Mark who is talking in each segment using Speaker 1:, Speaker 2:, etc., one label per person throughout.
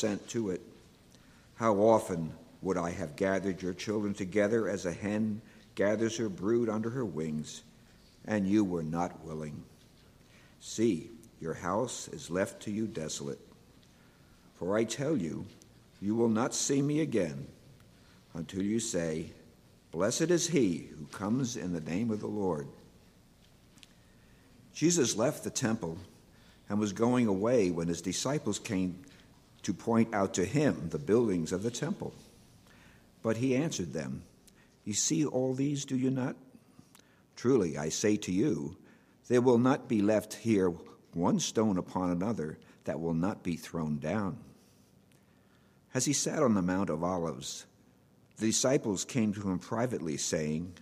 Speaker 1: sent to it. How often would I have gathered your children together as a hen gathers her brood under her wings, and you were not willing. See, your house is left to you desolate. For I tell you, you will not see me again until you say, Blessed is he who comes in the name of the Lord. Jesus left the temple and was going away when his disciples came to point out to him the buildings of the temple. But he answered them, You see all these, do you not? Truly, I say to you, there will not be left here one stone upon another that will not be thrown down. As he sat on the Mount of Olives, the disciples came to him privately, saying,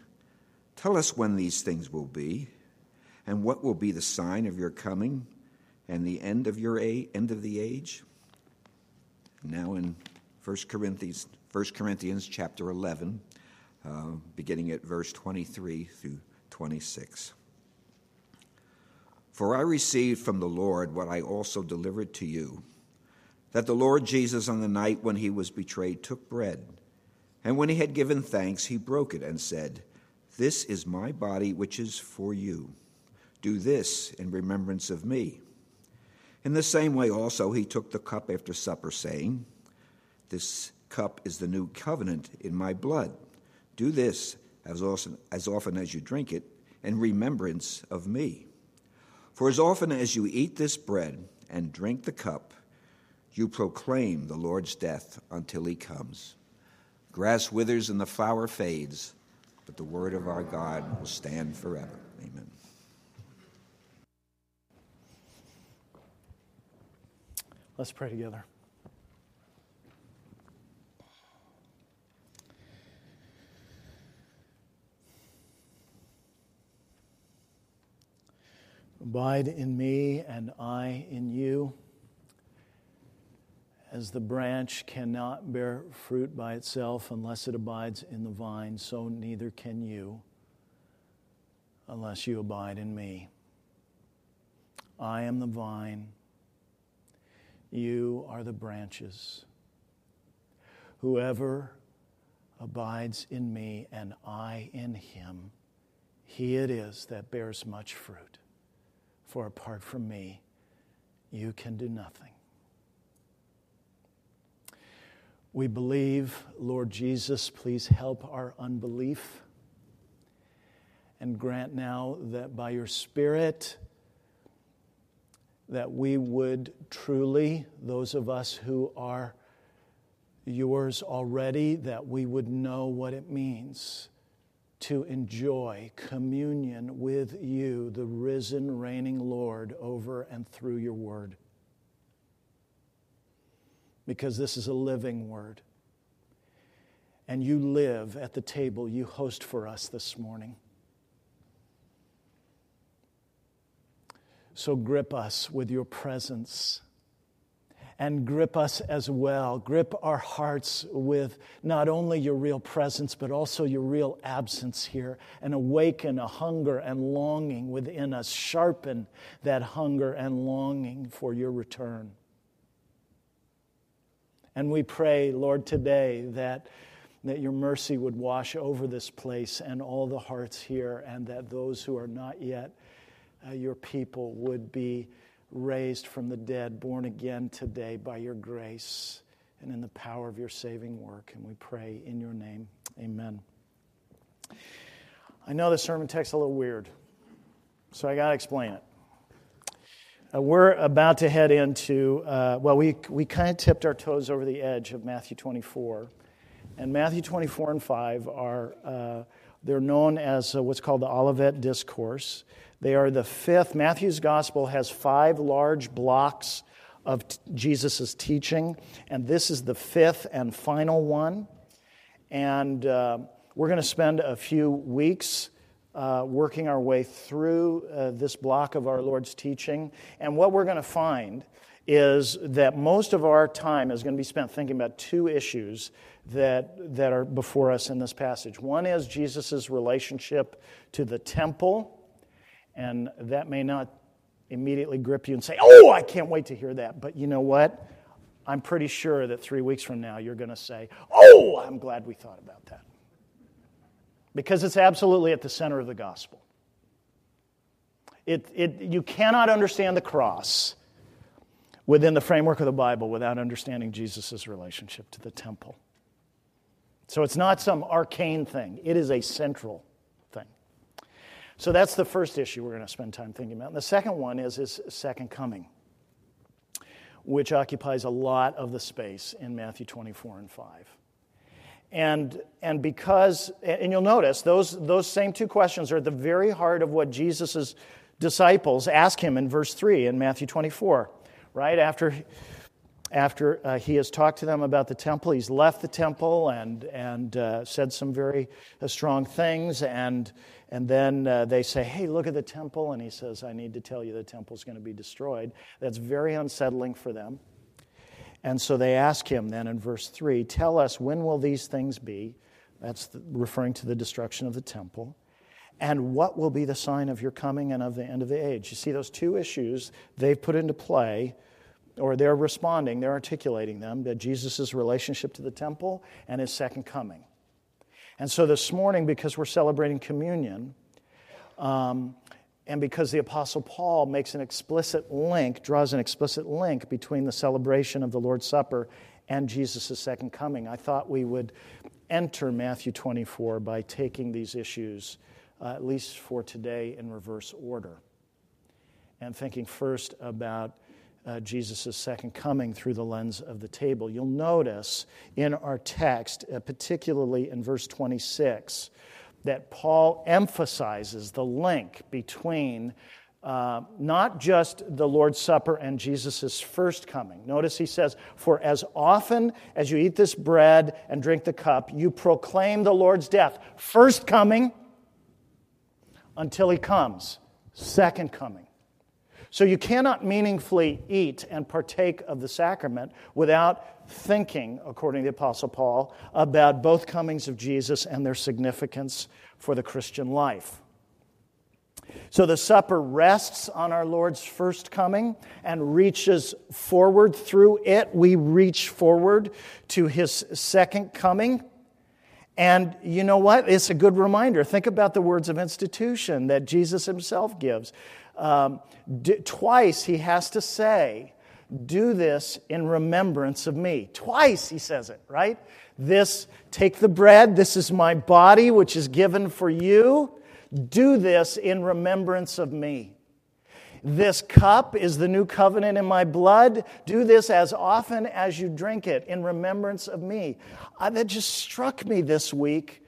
Speaker 1: Tell us when these things will be, and what will be the sign of your coming and the end of your a- end of the age? Now in 1 Corinthians, 1 Corinthians chapter 11, uh, beginning at verse 23 through 26. For I received from the Lord what I also delivered to you that the Lord Jesus, on the night when he was betrayed, took bread. And when he had given thanks, he broke it and said, This is my body, which is for you. Do this in remembrance of me. In the same way, also, he took the cup after supper, saying, This cup is the new covenant in my blood. Do this as often as, often as you drink it in remembrance of me. For as often as you eat this bread and drink the cup, you proclaim the Lord's death until he comes. Grass withers and the flower fades, but the word of our God will stand forever. Amen.
Speaker 2: Let's pray together. Abide in me and I in you. As the branch cannot bear fruit by itself unless it abides in the vine, so neither can you unless you abide in me. I am the vine you are the branches. Whoever abides in me and I in him, he it is that bears much fruit. For apart from me, you can do nothing. We believe, Lord Jesus, please help our unbelief and grant now that by your Spirit, that we would truly, those of us who are yours already, that we would know what it means to enjoy communion with you, the risen, reigning Lord, over and through your word. Because this is a living word. And you live at the table you host for us this morning. So grip us with your presence and grip us as well. Grip our hearts with not only your real presence, but also your real absence here, and awaken a hunger and longing within us. Sharpen that hunger and longing for your return. And we pray, Lord, today that, that your mercy would wash over this place and all the hearts here, and that those who are not yet uh, your people would be raised from the dead, born again today by your grace and in the power of your saving work. And we pray in your name. Amen. I know the sermon text a little weird, so I got to explain it. Uh, we're about to head into, uh, well, we, we kind of tipped our toes over the edge of Matthew 24. And Matthew 24 and 5 are, uh, they're known as uh, what's called the Olivet Discourse. They are the fifth. Matthew's gospel has five large blocks of t- Jesus' teaching, and this is the fifth and final one. And uh, we're going to spend a few weeks uh, working our way through uh, this block of our Lord's teaching. And what we're going to find is that most of our time is going to be spent thinking about two issues that, that are before us in this passage. One is Jesus' relationship to the temple and that may not immediately grip you and say, Oh, I can't wait to hear that. But you know what? I'm pretty sure that three weeks from now you're going to say, Oh, I'm glad we thought about that. Because it's absolutely at the center of the gospel. It, it, you cannot understand the cross within the framework of the Bible without understanding Jesus' relationship to the temple. So it's not some arcane thing, it is a central. So that's the first issue we're going to spend time thinking about. And the second one is his second coming, which occupies a lot of the space in Matthew 24 and 5. And, and because, and you'll notice, those, those same two questions are at the very heart of what Jesus' disciples ask him in verse 3 in Matthew 24, right? After after uh, he has talked to them about the temple, he's left the temple and, and uh, said some very uh, strong things. And, and then uh, they say, Hey, look at the temple. And he says, I need to tell you the temple's going to be destroyed. That's very unsettling for them. And so they ask him then in verse 3 Tell us, when will these things be? That's the, referring to the destruction of the temple. And what will be the sign of your coming and of the end of the age? You see, those two issues they've put into play or they're responding, they're articulating them to Jesus' relationship to the temple and his second coming. And so this morning, because we're celebrating communion, um, and because the Apostle Paul makes an explicit link, draws an explicit link between the celebration of the Lord's Supper and Jesus' second coming, I thought we would enter Matthew 24 by taking these issues, uh, at least for today, in reverse order. And thinking first about uh, Jesus' second coming through the lens of the table. You'll notice in our text, uh, particularly in verse 26, that Paul emphasizes the link between uh, not just the Lord's Supper and Jesus' first coming. Notice he says, For as often as you eat this bread and drink the cup, you proclaim the Lord's death. First coming until he comes, second coming. So you cannot meaningfully eat and partake of the sacrament without thinking, according to the Apostle Paul, about both comings of Jesus and their significance for the Christian life. So the supper rests on our Lord's first coming and reaches forward through it. We reach forward to his second coming. And you know what? It's a good reminder. Think about the words of institution that Jesus himself gives. Um, twice he has to say, Do this in remembrance of me. Twice he says it, right? This, take the bread, this is my body, which is given for you. Do this in remembrance of me. This cup is the new covenant in my blood. Do this as often as you drink it in remembrance of me. Uh, that just struck me this week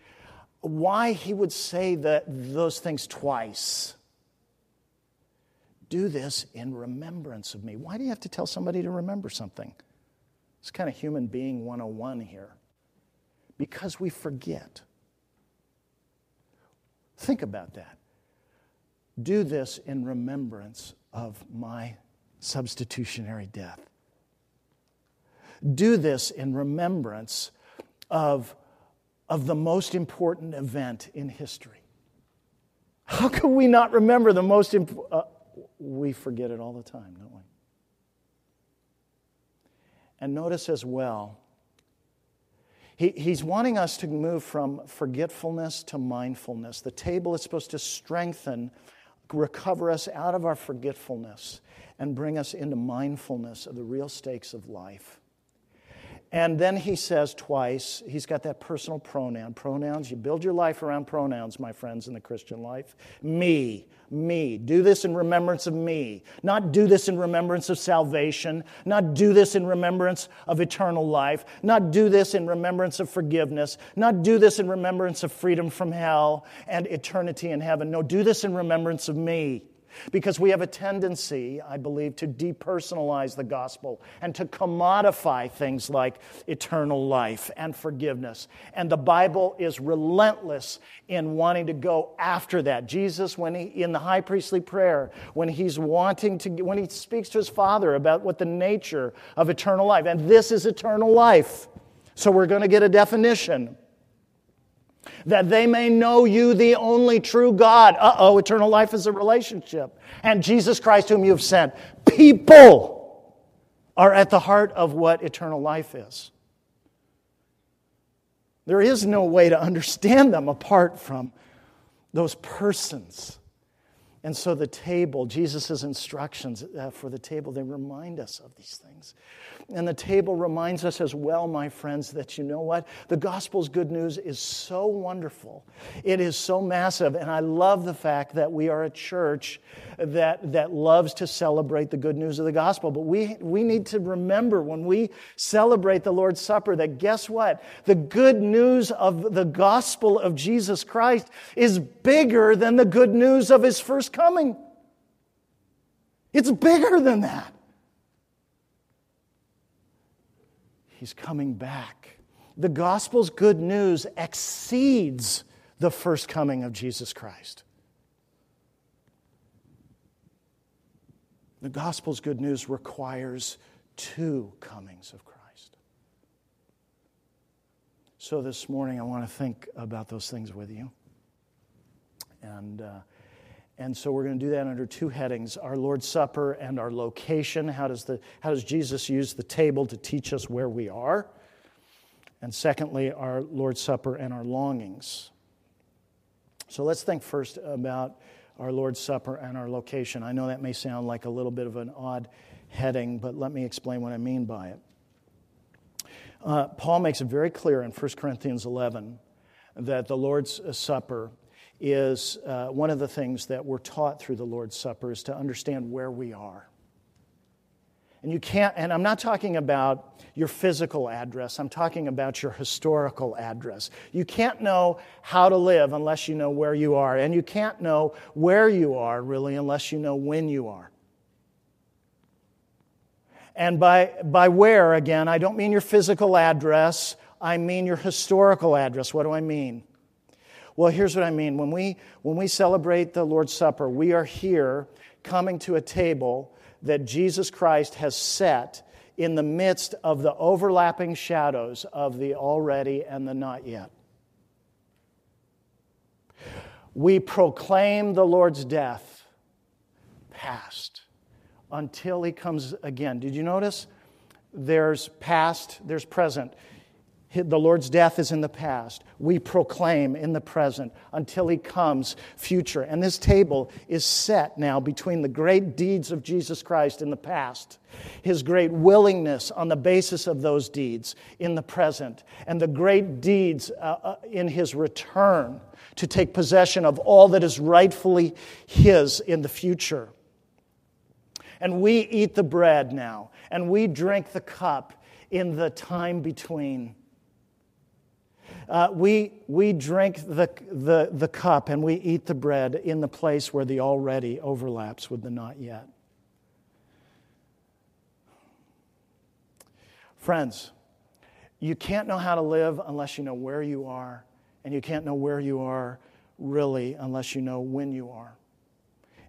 Speaker 2: why he would say that, those things twice. Do this in remembrance of me. Why do you have to tell somebody to remember something? It's kind of human being 101 here. Because we forget. Think about that. Do this in remembrance of my substitutionary death. Do this in remembrance of, of the most important event in history. How can we not remember the most important? Uh, we forget it all the time, don't we? And notice as well, he, he's wanting us to move from forgetfulness to mindfulness. The table is supposed to strengthen, recover us out of our forgetfulness, and bring us into mindfulness of the real stakes of life. And then he says twice, he's got that personal pronoun. Pronouns, you build your life around pronouns, my friends, in the Christian life. Me, me. Do this in remembrance of me. Not do this in remembrance of salvation. Not do this in remembrance of eternal life. Not do this in remembrance of forgiveness. Not do this in remembrance of freedom from hell and eternity in heaven. No, do this in remembrance of me. Because we have a tendency, I believe, to depersonalize the gospel and to commodify things like eternal life and forgiveness. And the Bible is relentless in wanting to go after that. Jesus, when he, in the high priestly prayer, when he's wanting to, when he speaks to his Father about what the nature of eternal life, and this is eternal life. So we're going to get a definition that they may know you, the only true God. Uh oh, eternal life is a relationship. And Jesus Christ, whom you have sent. People. are at the heart of what eternal life is. There is no way to understand them apart from those persons. And so the table, Jesus' instructions uh, for the table, they remind us of these things. And the table reminds us as well, my friends, that you know what? The gospel's good news is so wonderful. It is so massive. And I love the fact that we are a church that, that loves to celebrate the good news of the gospel. But we, we need to remember when we celebrate the Lord's Supper that guess what? The good news of the gospel of Jesus Christ is bigger than the good news of his first coming. It's bigger than that. He's coming back. The gospel's good news exceeds the first coming of Jesus Christ. The gospel's good news requires two comings of Christ. So this morning, I want to think about those things with you. And. Uh, and so we're going to do that under two headings our Lord's Supper and our location. How does, the, how does Jesus use the table to teach us where we are? And secondly, our Lord's Supper and our longings. So let's think first about our Lord's Supper and our location. I know that may sound like a little bit of an odd heading, but let me explain what I mean by it. Uh, Paul makes it very clear in 1 Corinthians 11 that the Lord's Supper is uh, one of the things that we're taught through the Lord's Supper is to understand where we are. And you can't, and I'm not talking about your physical address, I'm talking about your historical address. You can't know how to live unless you know where you are. And you can't know where you are, really, unless you know when you are. And by, by where, again, I don't mean your physical address, I mean your historical address. What do I mean? Well, here's what I mean. When we, when we celebrate the Lord's Supper, we are here coming to a table that Jesus Christ has set in the midst of the overlapping shadows of the already and the not yet. We proclaim the Lord's death past until he comes again. Did you notice? There's past, there's present. The Lord's death is in the past. We proclaim in the present until He comes future. And this table is set now between the great deeds of Jesus Christ in the past, His great willingness on the basis of those deeds in the present, and the great deeds uh, uh, in His return to take possession of all that is rightfully His in the future. And we eat the bread now, and we drink the cup in the time between. Uh, we, we drink the, the, the cup and we eat the bread in the place where the already overlaps with the not yet. Friends, you can't know how to live unless you know where you are, and you can't know where you are really unless you know when you are.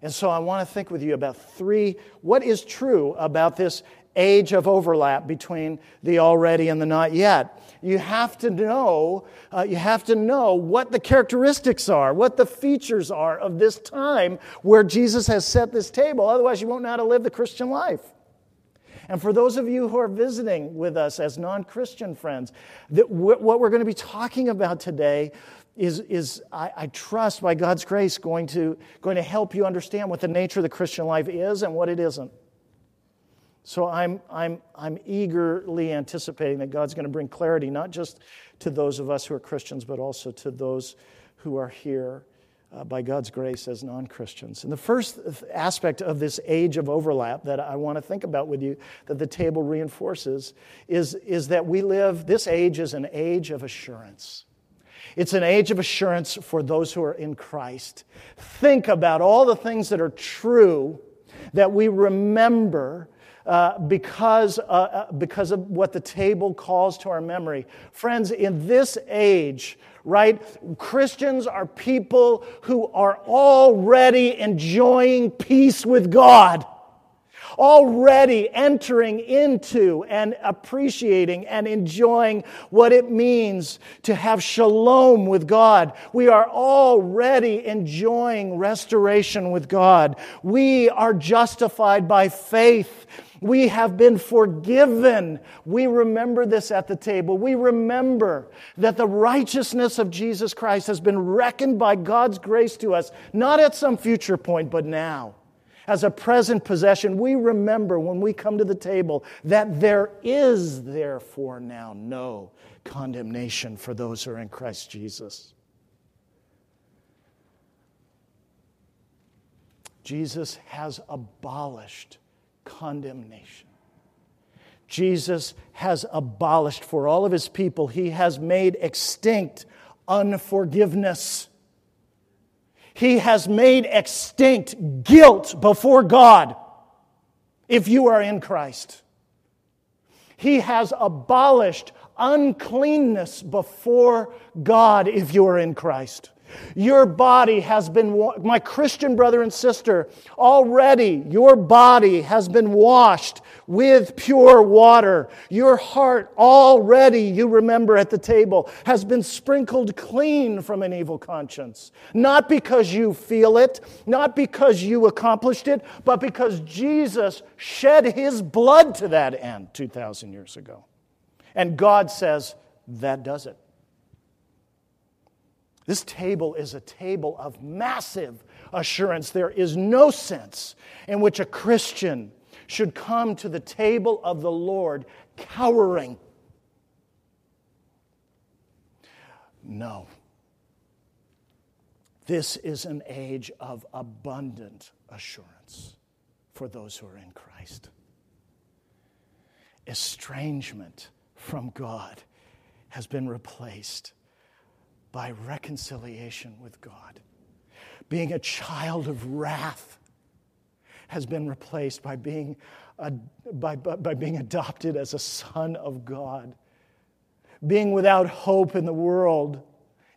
Speaker 2: And so I want to think with you about three what is true about this age of overlap between the already and the not yet. You have to know, uh, you have to know what the characteristics are, what the features are of this time where Jesus has set this table. Otherwise, you won't know how to live the Christian life. And for those of you who are visiting with us as non Christian friends, that what we're going to be talking about today is, is I, I, trust by God's grace, going to, going to help you understand what the nature of the Christian life is and what it isn't. So I'm, I'm, I'm eagerly anticipating that God's going to bring clarity, not just to those of us who are Christians, but also to those who are here uh, by God's grace as non Christians. And the first aspect of this age of overlap that I want to think about with you, that the table reinforces, is, is that we live, this age is an age of assurance. It's an age of assurance for those who are in Christ. Think about all the things that are true that we remember uh, because, uh, uh, because of what the table calls to our memory. Friends, in this age, right, Christians are people who are already enjoying peace with God already entering into and appreciating and enjoying what it means to have shalom with God. We are already enjoying restoration with God. We are justified by faith We have been forgiven. We remember this at the table. We remember that the righteousness of Jesus Christ has been reckoned by God's grace to us, not at some future point, but now. As a present possession, we remember when we come to the table that there is, therefore, now no condemnation for those who are in Christ Jesus. Jesus has abolished condemnation. Jesus has abolished for all of his people, he has made extinct unforgiveness. He has made extinct guilt before God if you are in Christ. He has abolished uncleanness before God if you are in Christ. Your body has been, my Christian brother and sister, already your body has been washed with pure water. Your heart already, you remember at the table, has been sprinkled clean from an evil conscience. Not because you feel it, not because you accomplished it, but because Jesus shed his blood to that end 2,000 years ago. And God says, that does it. This table is a table of massive assurance. There is no sense in which a Christian should come to the table of the Lord cowering. No. This is an age of abundant assurance for those who are in Christ. Estrangement from God has been replaced by reconciliation with God. Being a child of wrath has been replaced by being, a, by, by, by being adopted as a son of God. Being without hope in the world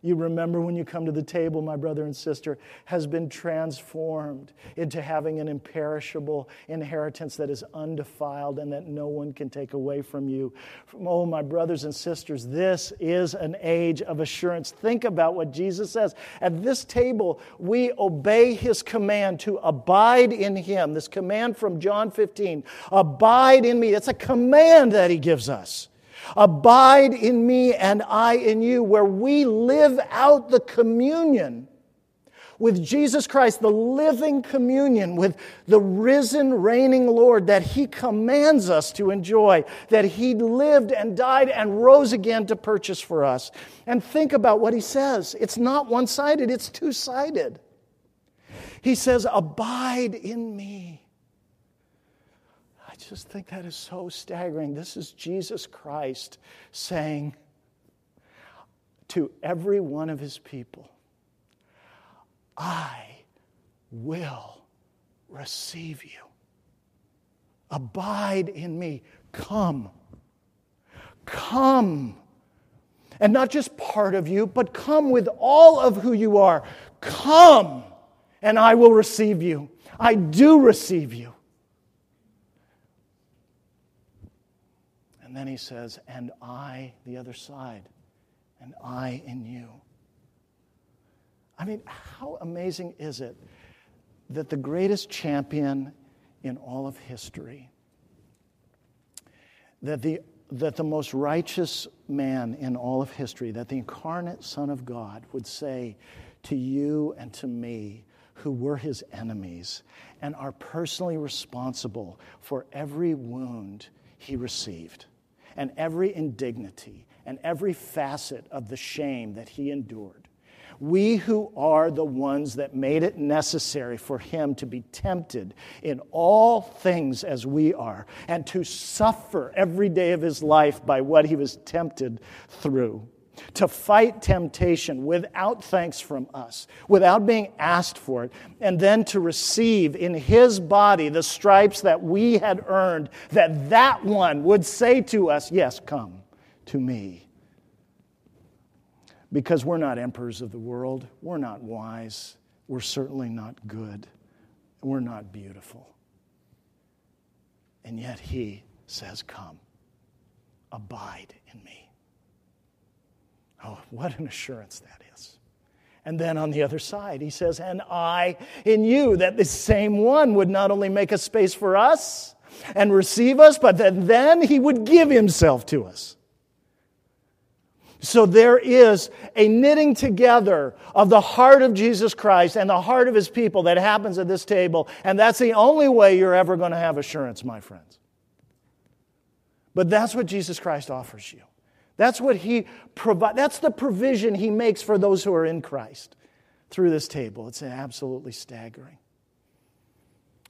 Speaker 2: you remember when you come to the table, my brother and sister, has been transformed into having an imperishable inheritance that is undefiled and that no one can take away from you. Oh, my brothers and sisters, this is an age of assurance. Think about what Jesus says. At this table, we obey his command to abide in him. This command from John 15 abide in me. It's a command that he gives us. Abide in me and I in you, where we live out the communion with Jesus Christ, the living communion with the risen, reigning Lord that He commands us to enjoy, that He lived and died and rose again to purchase for us. And think about what He says. It's not one sided, it's two sided. He says, Abide in me just think that is so staggering. This is Jesus Christ saying to every one of his people, I will receive you. Abide in me. Come. Come. And not just part of you, but come with all of who you are. Come, and I will receive you. I do receive you. And then he says, and I, the other side, and I in you. I mean, how amazing is it that the greatest champion in all of history, that the, that the most righteous man in all of history, that the incarnate Son of God would say to you and to me, who were his enemies and are personally responsible for every wound he received and every indignity and every facet of the shame that he endured. We who are the ones that made it necessary for him to be tempted in all things as we are, and to suffer every day of his life by what he was tempted through to fight temptation without thanks from us, without being asked for it, and then to receive in his body the stripes that we had earned, that that one would say to us, Yes, come to me. Because we're not emperors of the world, we're not wise, we're certainly not good, we're not beautiful. And yet he says, Come, abide in me. Oh, what an assurance that is. And then on the other side, he says, And I in you, that the same one would not only make a space for us, and receive us, but that then he would give himself to us. So there is a knitting together of the heart of Jesus Christ and the heart of his people that happens at this table, and that's the only way you're ever going to have assurance, my friends. But that's what Jesus Christ offers you. That's what he provides. That's the provision he makes for those who are in Christ through this table. It's absolutely staggering.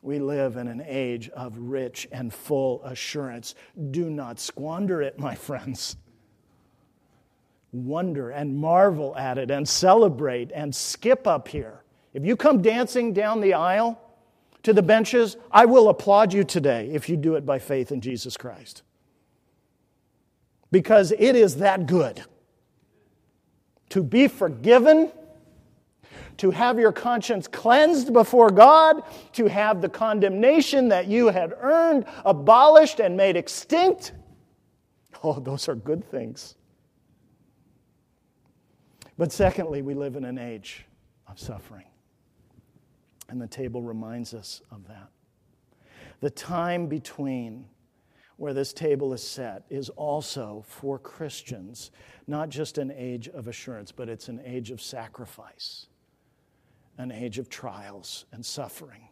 Speaker 2: We live in an age of rich and full assurance. Do not squander it, my friends. Wonder and marvel at it and celebrate and skip up here. If you come dancing down the aisle to the benches, I will applaud you today if you do it by faith in Jesus Christ because it is that good. To be forgiven, to have your conscience cleansed before God, to have the condemnation that you had earned abolished and made extinct. Oh, those are good things. But secondly, we live in an age of suffering. And the table reminds us of that. The time between where this table is set is also for Christians not just an age of assurance, but it's an age of sacrifice, an age of trials and suffering.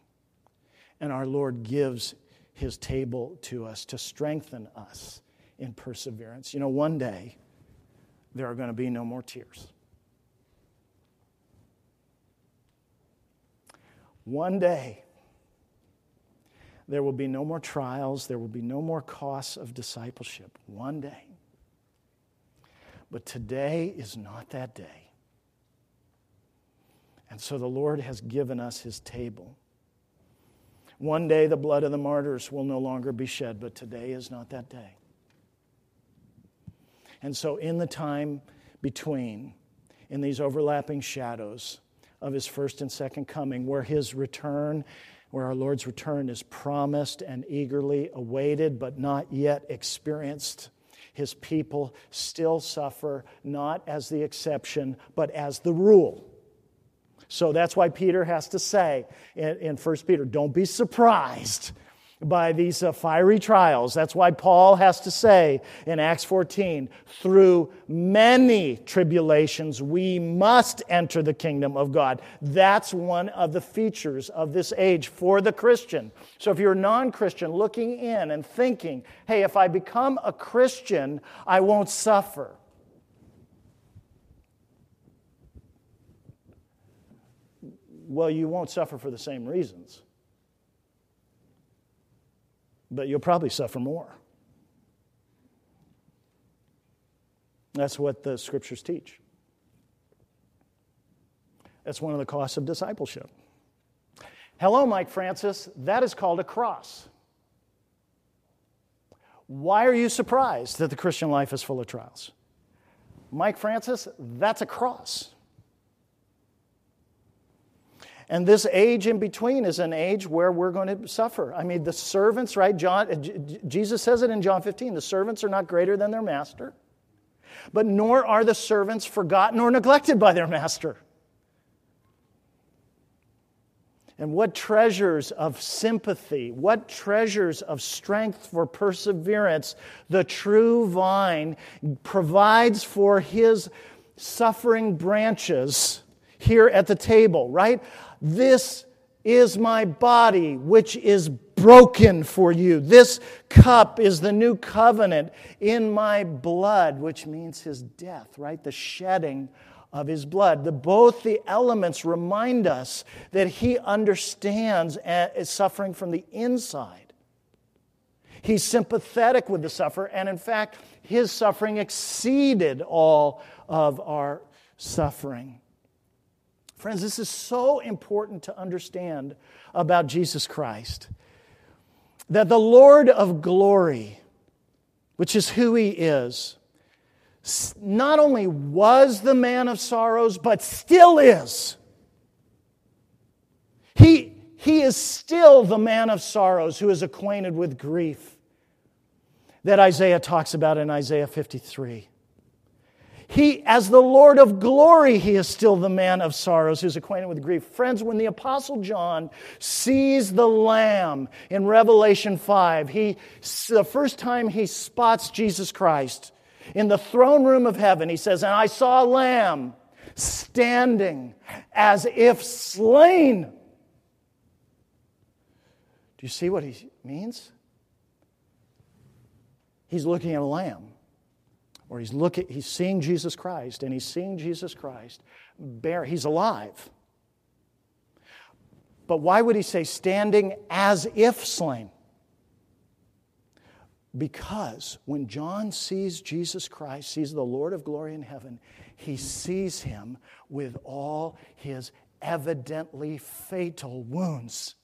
Speaker 2: And our Lord gives his table to us to strengthen us in perseverance. You know, one day there are going to be no more tears. One day there will be no more trials. There will be no more costs of discipleship. One day. But today is not that day. And so the Lord has given us his table. One day the blood of the martyrs will no longer be shed, but today is not that day. And so, in the time between, in these overlapping shadows of his first and second coming, where his return where our Lord's return is promised and eagerly awaited, but not yet experienced. His people still suffer, not as the exception, but as the rule. So that's why Peter has to say in, in 1 Peter, don't be surprised by these uh, fiery trials. That's why Paul has to say in Acts 14, through many tribulations, we must enter the kingdom of God. That's one of the features of this age for the Christian. So if you're a non Christian looking in and thinking, hey, if I become a Christian, I won't suffer. Well, you won't suffer for the same reasons but you'll probably suffer more. That's what the scriptures teach. That's one of the costs of discipleship. Hello, Mike Francis. That is called a cross. Why are you surprised that the Christian life is full of trials? Mike Francis, that's a cross. And this age in between is an age where we're going to suffer. I mean, the servants, right? John, Jesus says it in John 15 the servants are not greater than their master, but nor are the servants forgotten or neglected by their master. And what treasures of sympathy, what treasures of strength for perseverance the true vine provides for his suffering branches here at the table, right? This is my body, which is broken for you. This cup is the new covenant in my blood, which means his death, right? The shedding of his blood. The, both the elements remind us that he understands uh, is suffering from the inside. He's sympathetic with the sufferer, and in fact, his suffering exceeded all of our suffering. Friends, this is so important to understand about Jesus Christ. That the Lord of glory, which is who he is, not only was the man of sorrows, but still is. He, he is still the man of sorrows who is acquainted with grief that Isaiah talks about in Isaiah 53. He, as the Lord of glory, he is still the man of sorrows who's acquainted with grief. Friends, when the Apostle John sees the Lamb in Revelation 5, he, the first time he spots Jesus Christ in the throne room of heaven, he says, And I saw a lamb standing as if slain. Do you see what he means? He's looking at a lamb or he's looking he's seeing Jesus Christ and he's seeing Jesus Christ bear he's alive. But why would he say standing as if slain? Because when John sees Jesus Christ, sees the Lord of glory in heaven, he sees him with all his evidently fatal wounds.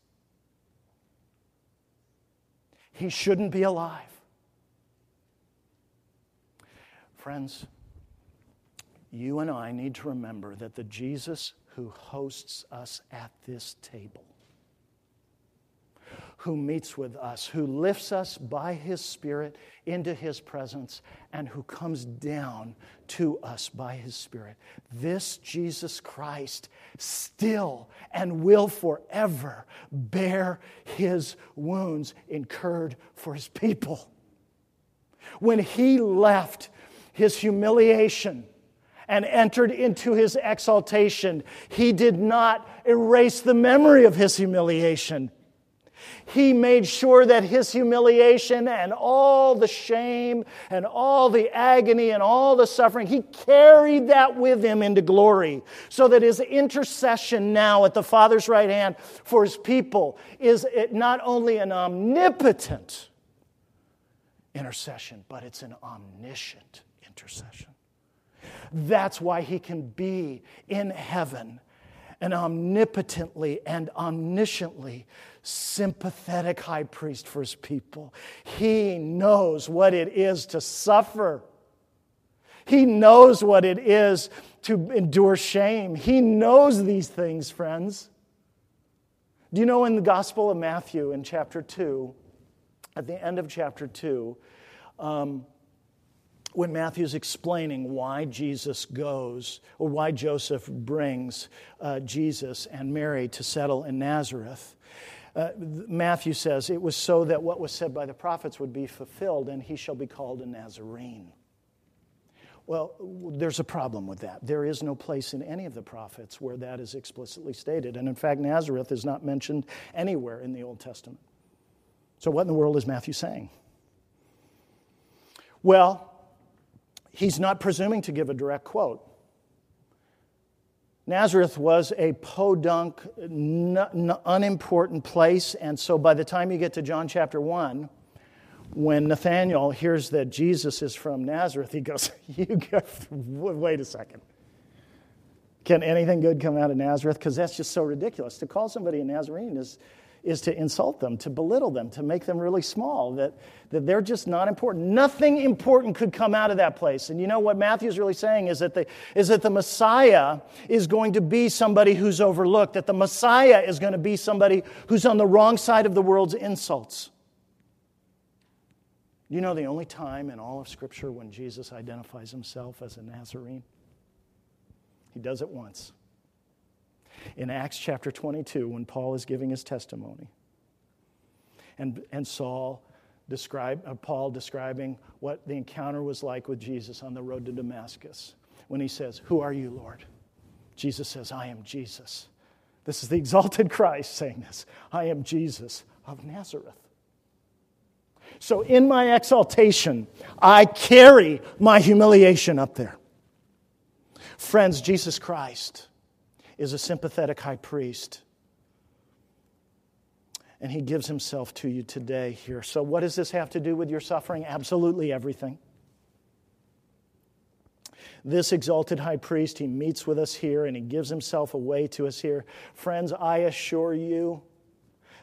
Speaker 2: He shouldn't be alive. Friends, you and I need to remember that the Jesus who hosts us at this table who meets with us, who lifts us by his Spirit into his presence, and who comes down to us by his Spirit. This Jesus Christ still and will forever bear his wounds incurred for his people. When he left his humiliation, and entered into his exaltation. He did not erase the memory of his humiliation. He made sure that his humiliation and all the shame and all the agony and all the suffering, he carried that with him into glory. So that his intercession now at the Father's right hand for his people is not only an omnipotent intercession, but it's an omniscient intercession. That's why he can be in heaven an omnipotently and omnisciently sympathetic high priest for his people. He knows what it is to suffer. He knows what it is to endure shame. He knows these things, friends. Do you know in the Gospel of Matthew, in chapter 2, at the end of chapter 2, um, when Matthew's explaining why Jesus goes, or why Joseph brings uh, Jesus and Mary to settle in Nazareth, uh, Matthew says, It was so that what was said by the prophets would be fulfilled, and he shall be called a Nazarene. Well, there's a problem with that. There is no place in any of the prophets where that is explicitly stated. And in fact, Nazareth is not mentioned anywhere in the Old Testament. So, what in the world is Matthew saying? Well, he's not presuming to give a direct quote. Nazareth was a podunk, unimportant place, and so by the time you get to John chapter 1, when Nathanael hears that Jesus is from Nazareth, he goes, You go, wait a second. Can anything good come out of Nazareth? Because that's just so ridiculous. To call somebody a Nazarene is, is to insult them, to belittle them, to make them really small, that, that they're just not important. Nothing important could come out of that place. And you know what Matthew's really saying is that, the, is that the Messiah is going to be somebody who's overlooked, that the Messiah is going to be somebody who's on the wrong side of the world's insults. You know the only time in all of Scripture when Jesus identifies himself as a Nazarene? He does it once in Acts chapter 22 when Paul is giving his testimony. And, and Saul describe, uh, Paul describing what the encounter was like with Jesus on the road to Damascus when he says, Who are you, Lord? Jesus says, I am Jesus. This is the exalted Christ saying this I am Jesus of Nazareth. So in my exaltation, I carry my humiliation up there. Friends, Jesus Christ is a sympathetic high priest. And he gives himself to you today here. So, what does this have to do with your suffering? Absolutely everything. This exalted high priest, he meets with us here and he gives himself away to us here. Friends, I assure you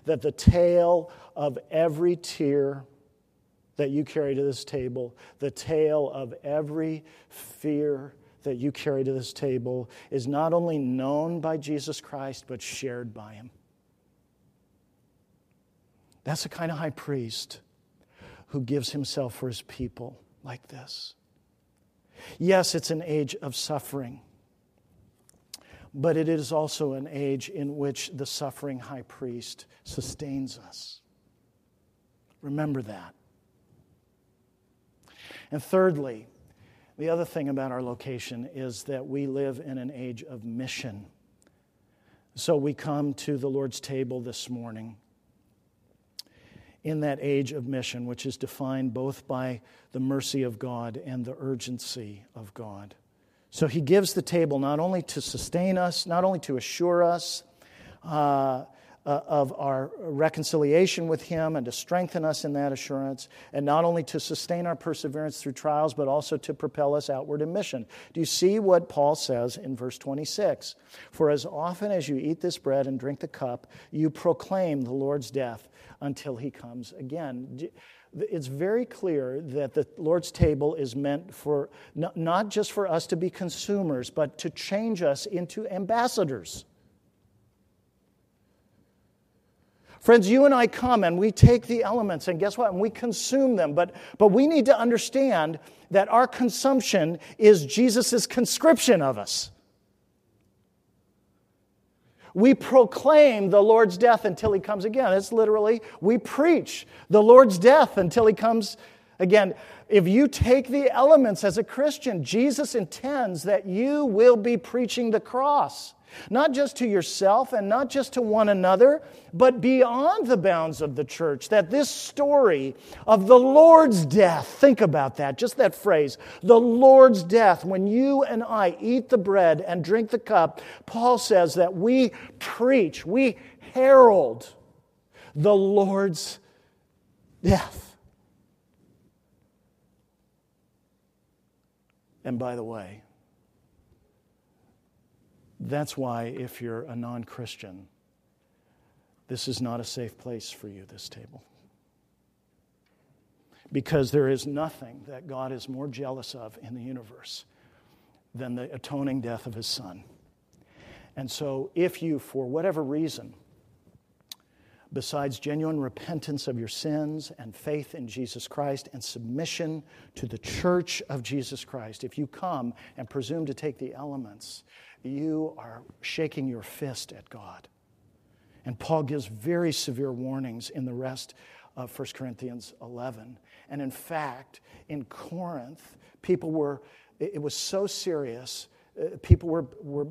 Speaker 2: that the tale of every tear that you carry to this table, the tale of every fear that you carry to this table is not only known by Jesus Christ, but shared by him. That's the kind of high priest who gives himself for his people like this. Yes, it's an age of suffering, but it is also an age in which the suffering high priest sustains us. Remember that. And thirdly, the other thing about our location is that we live in an age of mission. So we come to the Lord's table this morning in that age of mission, which is defined both by the mercy of God and the urgency of God. So he gives the table not only to sustain us, not only to assure us, uh, uh, of our reconciliation with Him and to strengthen us in that assurance, and not only to sustain our perseverance through trials, but also to propel us outward in mission. Do you see what Paul says in verse 26? For as often as you eat this bread and drink the cup, you proclaim the Lord's death until He comes again it's very clear that the Lord's table is meant for not just for us to be consumers, but to change us into ambassadors. Friends, you and I come and we take the elements, and guess what? And we consume them. But, but we need to understand that our consumption is Jesus' conscription of us. We proclaim the Lord's death until he comes again. It's literally, we preach the Lord's death until he comes again. If you take the elements as a Christian, Jesus intends that you will be preaching the cross not just to yourself and not just to one another, but beyond the bounds of the church. That this story of the Lord's death, think about that, just that phrase, the Lord's death, when you and I eat the bread and drink the cup, Paul says that we preach, we herald the Lord's death. And by the way, that's why, if you're a non Christian, this is not a safe place for you, this table. Because there is nothing that God is more jealous of in the universe than the atoning death of his son. And so, if you, for whatever reason, besides genuine repentance of your sins and faith in Jesus Christ and submission to the church of Jesus Christ, if you come and presume to take the elements, you are shaking your fist at God. And Paul gives very severe warnings in the rest of 1 Corinthians 11. And in fact, in Corinth, people were, it was so serious, uh, people were, were,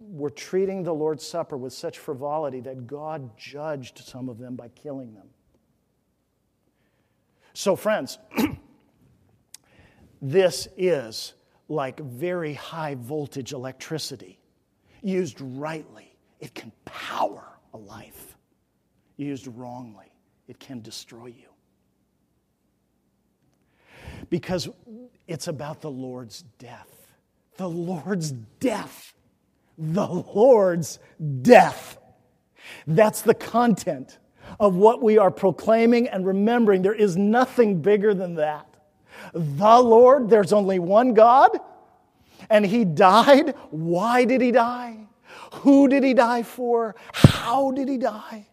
Speaker 2: were treating the Lord's Supper with such frivolity that God judged some of them by killing them. So, friends, this is like very high voltage electricity. Used rightly, it can power a life. Used wrongly, it can destroy you. Because it's about the Lord's death. The Lord's death. The Lord's death. That's the content of what we are proclaiming and remembering. There is nothing bigger than that the Lord, there's only one God, and He died. Why did He die? Who did He die for? How did He die?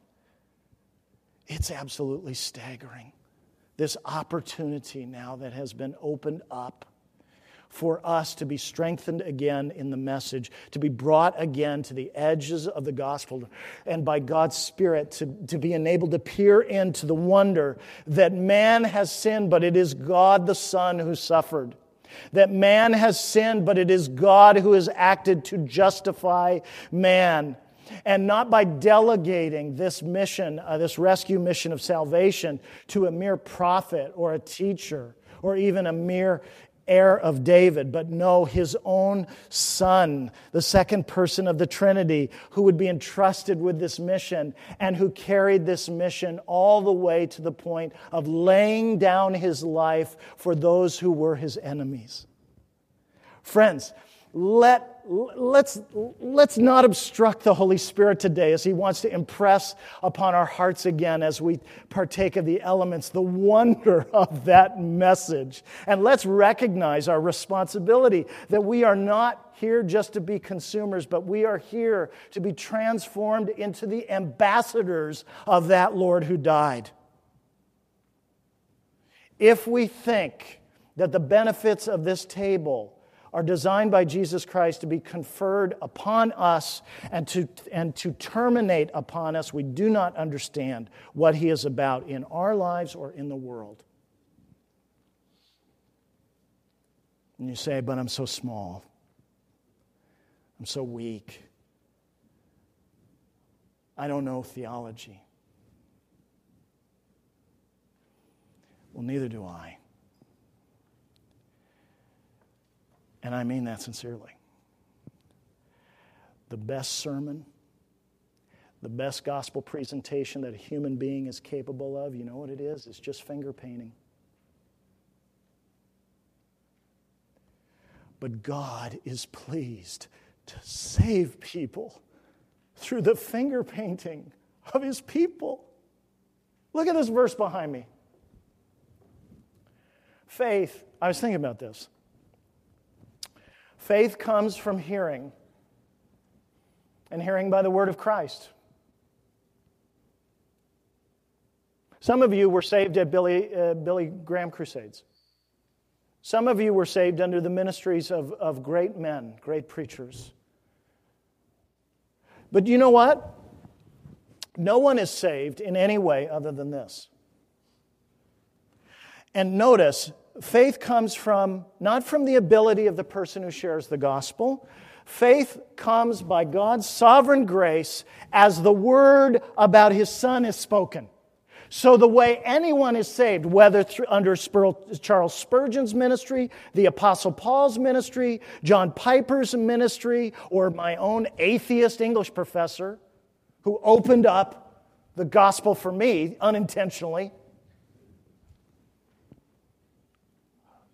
Speaker 2: It's absolutely staggering. This opportunity now that has been opened up for us to be strengthened again in the message, to be brought again to the edges of the gospel, and by God's Spirit to, to be enabled to peer into the wonder that man has sinned, but it is God the Son who suffered. That man has sinned, but it is God who has acted to justify man and not by delegating this mission, uh, this rescue mission of salvation, to a mere prophet or a teacher or even a mere heir of David, but no, his own son, the second person of the Trinity, who would be entrusted with this mission and who carried this mission all the way to the point of laying down his life for those who were his enemies. Friends, let, let's, let's not obstruct the Holy Spirit today as He wants to impress upon our hearts again as we partake of the elements, the wonder of that message. And let's recognize our responsibility that we are not here just to be consumers, but we are here to be transformed into the ambassadors of that Lord who died. If we think that the benefits of this table are designed by Jesus Christ to be conferred upon us and to, and to terminate upon us. We do not understand what He is about in our lives or in the world. And you say, But I'm so small. I'm so weak. I don't know theology. Well, neither do I. And I mean that sincerely. The best sermon, the best gospel presentation that a human being is capable of, you know what it is? It's just finger painting. But God is pleased to save people through the finger painting of his people. Look at this verse behind me. Faith, I was thinking about this. Faith comes from hearing, and hearing by the word of Christ. Some of you were saved at Billy, uh, Billy Graham Crusades. Some of you were saved under the ministries of, of great men, great preachers. But you know what? No one is saved in any way other than this. And notice, faith comes from not from the ability of the person who shares the gospel. Faith comes by God's sovereign grace as the word about his son is spoken. So, the way anyone is saved, whether under Charles Spurgeon's ministry, the Apostle Paul's ministry, John Piper's ministry, or my own atheist English professor who opened up the gospel for me unintentionally,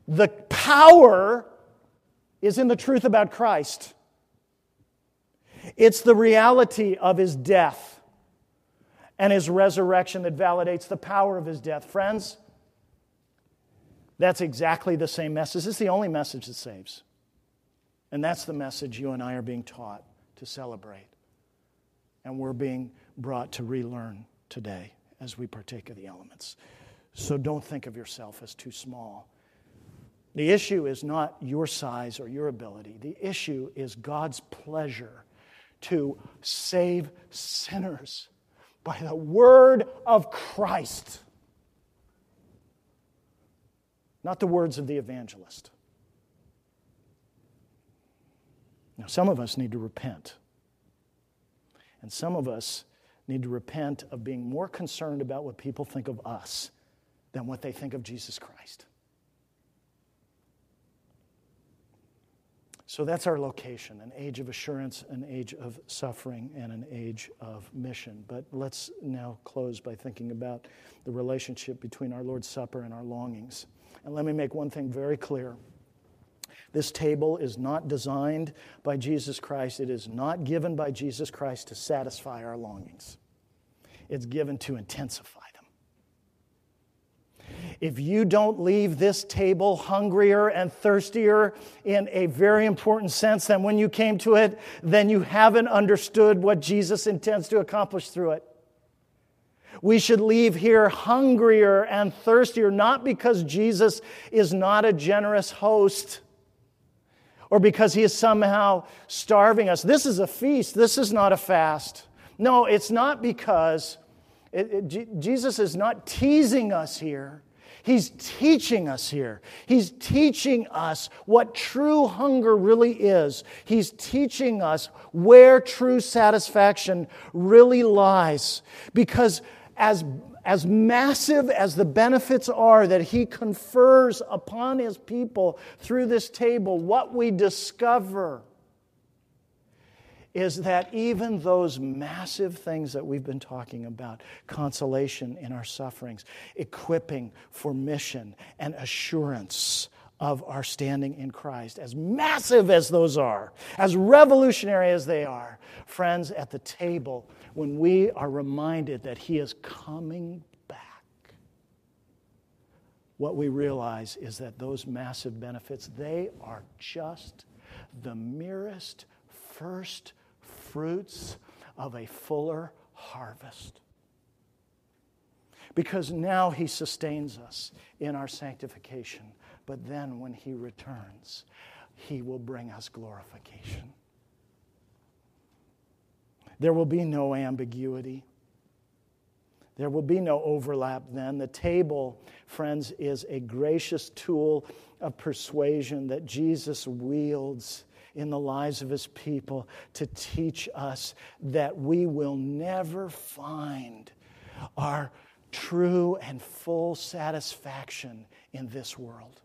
Speaker 2: the power is in the truth about Christ. It's the reality of his death and his resurrection that validates the power of his death. Friends, that's exactly the same message. It's the only message that saves. And that's the message you and I are being taught to celebrate. And we're being brought to relearn today as we partake of the elements. So don't think of yourself as too small. The issue is not your size or your ability, the issue is God's pleasure to save sinners by the word of Christ, not the words of the evangelist. Now, some of us need to repent. And some of us need to repent of being more concerned about what people think of us than what they think of Jesus Christ. So that's our location an age of assurance, an age of suffering, and an age of mission. But let's now close by thinking about the relationship between our Lord's Supper and our longings. And let me make one thing very clear. This table is not designed by Jesus Christ. It is not given by Jesus Christ to satisfy our longings. It's given to intensify if you don't leave this table hungrier and thirstier in a very important sense than when you came to it, then you haven't understood what Jesus intends to accomplish through it. We should leave here hungrier and thirstier, not because Jesus is not a generous host or because he is somehow starving us. This is a feast, this is not a fast. No, it's not because it, it, Jesus is not teasing us here. He's teaching us here. He's teaching us what true hunger really is. He's teaching us where true satisfaction really lies. Because as, as massive as the benefits are that He confers upon His people through this table, what we discover is that even those massive things that we've been talking about consolation in our sufferings, equipping for mission, and assurance of our standing in Christ, as massive as those are, as revolutionary as they are, friends, at the table, when we are reminded that He is coming back, what we realize is that those massive benefits, they are just the merest first fruits of a fuller harvest. Because now He sustains us in our sanctification. But then when He returns, he will bring us glorification. There will be no ambiguity. There will be no overlap then. The table, friends, is a gracious tool of persuasion that Jesus wields in the lives of his people to teach us that we will never find our true and full satisfaction in this world,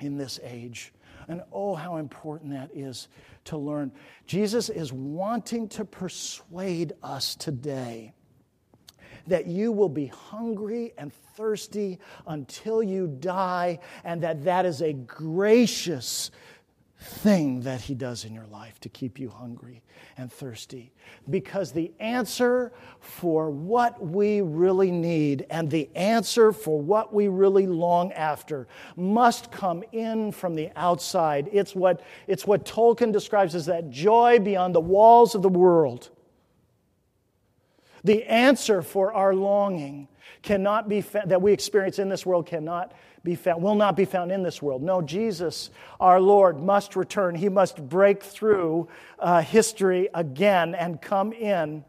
Speaker 2: in this age. And oh, how important that is to learn. Jesus is wanting to persuade us today that you will be hungry and thirsty until you die, and that that is a gracious thing that He does in your life to keep you hungry and thirsty. Because the answer for what we really need and the answer for what we really long after must come in from the outside. It's what, it's what Tolkien describes as that joy beyond the walls of the world. The answer for our longing cannot be that we experience in this world cannot be found, will not be found in this world. No, Jesus, our Lord, must return. He must break through uh, history again and come in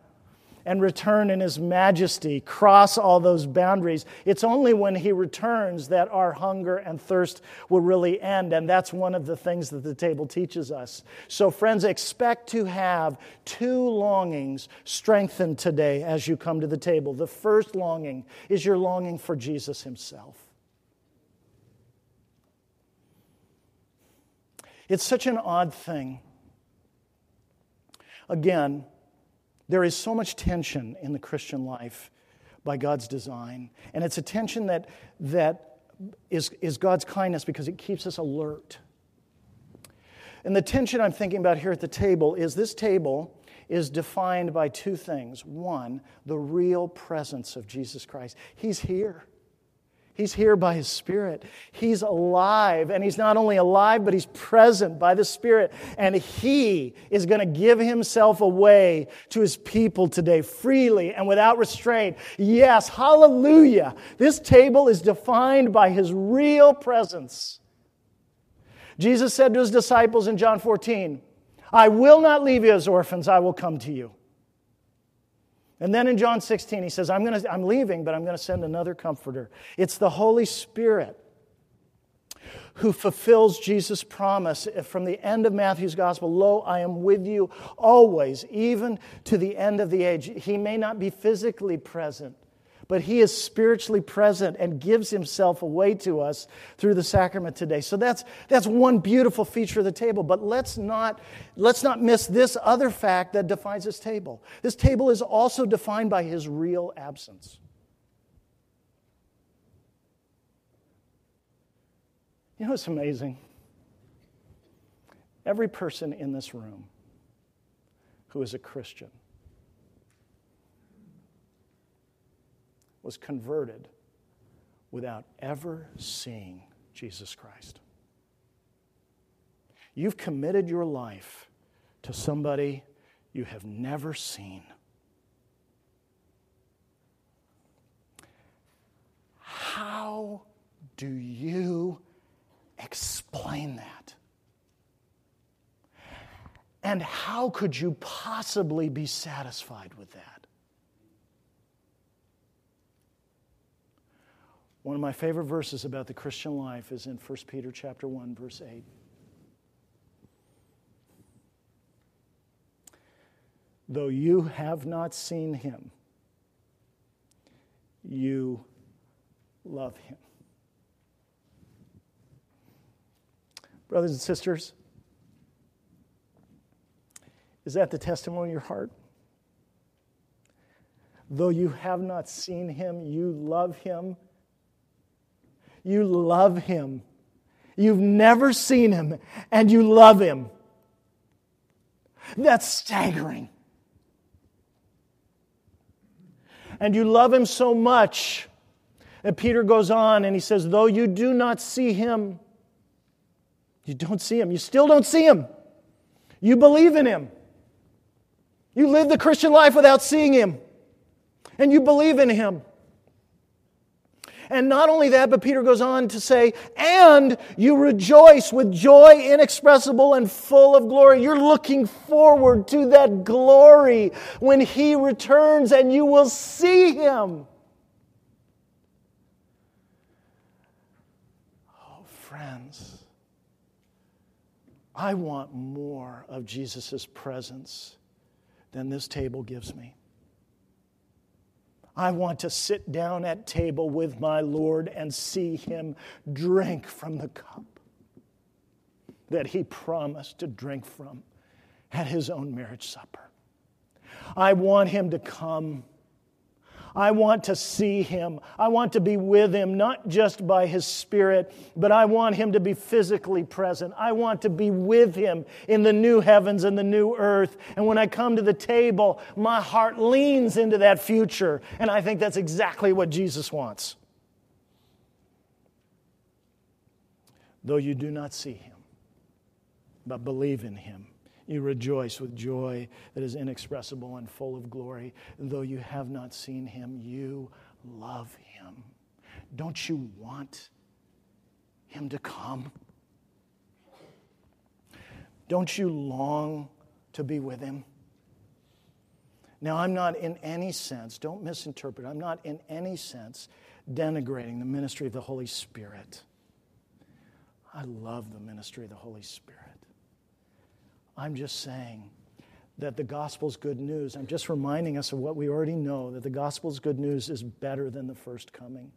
Speaker 2: and return in his majesty, cross all those boundaries. It's only when he returns that our hunger and thirst will really end. And that's one of the things that the table teaches us. So, friends, expect to have two longings strengthened today as you come to the table. The first longing is your longing for Jesus himself. It's such an odd thing. Again, there is so much tension in the Christian life by God's design. And it's a tension that, that is, is God's kindness because it keeps us alert. And the tension I'm thinking about here at the table is this table is defined by two things. One, the real presence of Jesus Christ. He's here. He's here by His Spirit. He's alive, and He's not only alive, but He's present by the Spirit. And He is going to give Himself away to His people today freely and without restraint. Yes, hallelujah. This table is defined by His real presence. Jesus said to His disciples in John 14, I will not leave you as orphans, I will come to you. And then in John 16, he says, I'm, gonna, I'm leaving, but I'm going to send another comforter. It's the Holy Spirit who fulfills Jesus' promise from the end of Matthew's gospel Lo, I am with you always, even to the end of the age. He may not be physically present, but he is spiritually present and gives himself away to us through the sacrament today. So that's, that's one beautiful feature of the table. But let's not, let's not miss this other fact that defines this table. This table is also defined by his real absence. You know it's amazing? Every person in this room who is a Christian was converted without ever seeing Jesus Christ. You've committed your life to somebody you have never seen. How do you explain that? And how could you possibly be satisfied with that? One of my favorite verses about the Christian life is in 1 Peter chapter 1 verse 8. Though you have not seen him, you love him. Brothers and sisters, is that the testimony of your heart? Though you have not seen him, you love him you love him. You've never seen him, and you love him. That's staggering. And you love him so much. And Peter goes on and he says, Though you do not see him, you don't see him. You still don't see him. You believe in him. You live the Christian life without seeing him. And you believe in him. And not only that, but Peter goes on to say, and you rejoice with joy inexpressible and full of glory. You're looking forward to that glory when he returns and you will see him. Oh, friends, I want more of Jesus' presence than this table gives me. I want to sit down at table with my Lord and see him drink from the cup that he promised to drink from at his own marriage supper. I want him to come I want to see him. I want to be with him, not just by his spirit, but I want him to be physically present. I want to be with him in the new heavens and the new earth. And when I come to the table, my heart leans into that future. And I think that's exactly what Jesus wants. Though you do not see him, but believe in him you rejoice with joy that is inexpressible and full of glory. Though you have not seen him, you love him. Don't you want him to come? Don't you long to be with him? Now, I'm not in any sense, don't misinterpret, I'm not in any sense denigrating the ministry of the Holy Spirit. I love the ministry of the Holy Spirit. I'm just saying that the gospel's good news. I'm just reminding us of what we already know that the gospel's good news is better than the first coming.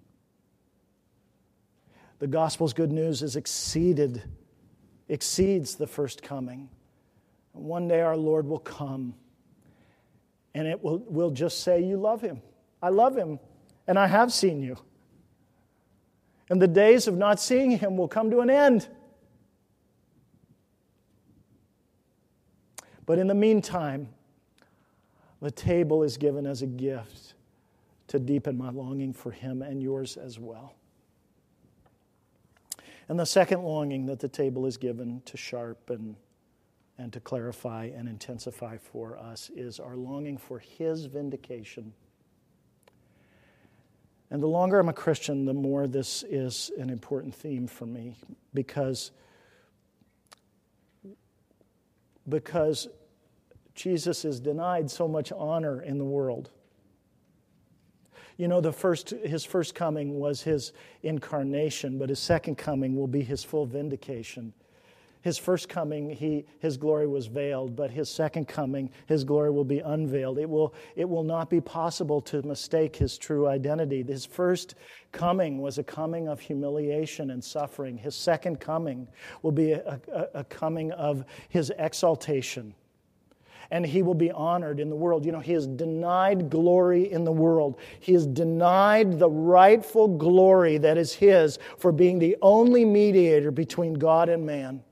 Speaker 2: The gospel's good news is exceeded, exceeds the first coming. One day our Lord will come and it will will just say, You love him. I love him, and I have seen you. And the days of not seeing him will come to an end. But in the meantime, the table is given as a gift to deepen my longing for Him and yours as well. And the second longing that the table is given to sharpen and to clarify and intensify for us is our longing for His vindication. And the longer I'm a Christian, the more this is an important theme for me because because Jesus is denied so much honor in the world. You know, the first, his first coming was his incarnation, but his second coming will be his full vindication. His first coming, he, his glory was veiled, but his second coming, his glory will be unveiled. It will, it will not be possible to mistake his true identity. His first coming was a coming of humiliation and suffering. His second coming will be a, a, a coming of his exaltation and he will be honored in the world. You know, he has denied glory in the world. He has denied the rightful glory that is his for being the only mediator between God and man.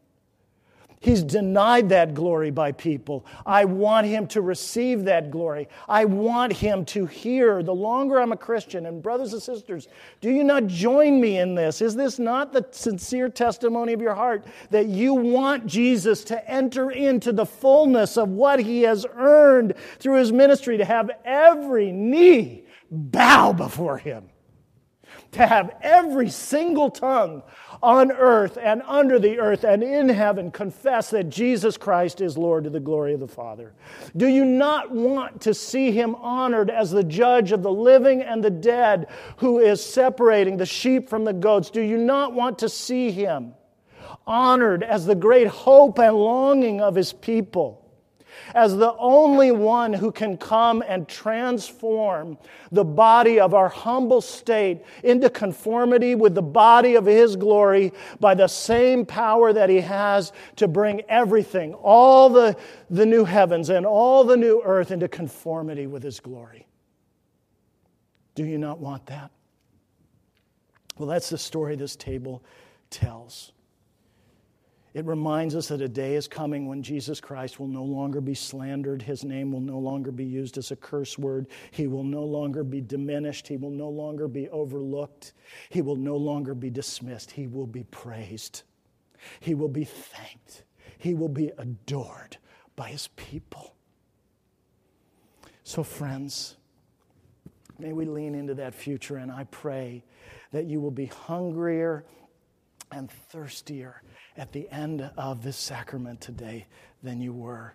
Speaker 2: He's denied that glory by people. I want him to receive that glory. I want him to hear. The longer I'm a Christian, and brothers and sisters, do you not join me in this? Is this not the sincere testimony of your heart that you want Jesus to enter into the fullness of what he has earned through his ministry, to have every knee bow before him? To have every single tongue on earth and under the earth and in heaven confess that Jesus Christ is Lord to the glory of the Father? Do you not want to see him honored as the judge of the living and the dead who is separating the sheep from the goats? Do you not want to see him honored as the great hope and longing of his people? As the only one who can come and transform the body of our humble state into conformity with the body of His glory by the same power that He has to bring everything, all the, the new heavens and all the new earth, into conformity with His glory. Do you not want that? Well, that's the story this table tells. It reminds us that a day is coming when Jesus Christ will no longer be slandered. His name will no longer be used as a curse word. He will no longer be diminished. He will no longer be overlooked. He will no longer be dismissed. He will be praised. He will be thanked. He will be adored by his people. So, friends, may we lean into that future, and I pray that you will be hungrier and thirstier at the end of this sacrament today than you were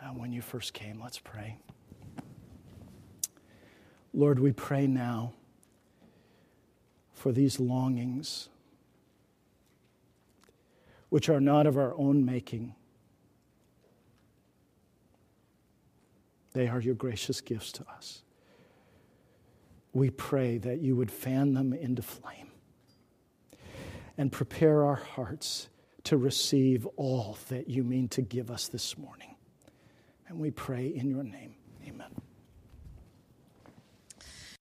Speaker 2: uh, when you first came. Let's pray. Lord, we pray now for these longings, which are not of our own making. They are your gracious gifts to us. We pray that you would fan them into flame and prepare our hearts to receive all that you mean to give us this morning. And we pray in your name. Amen.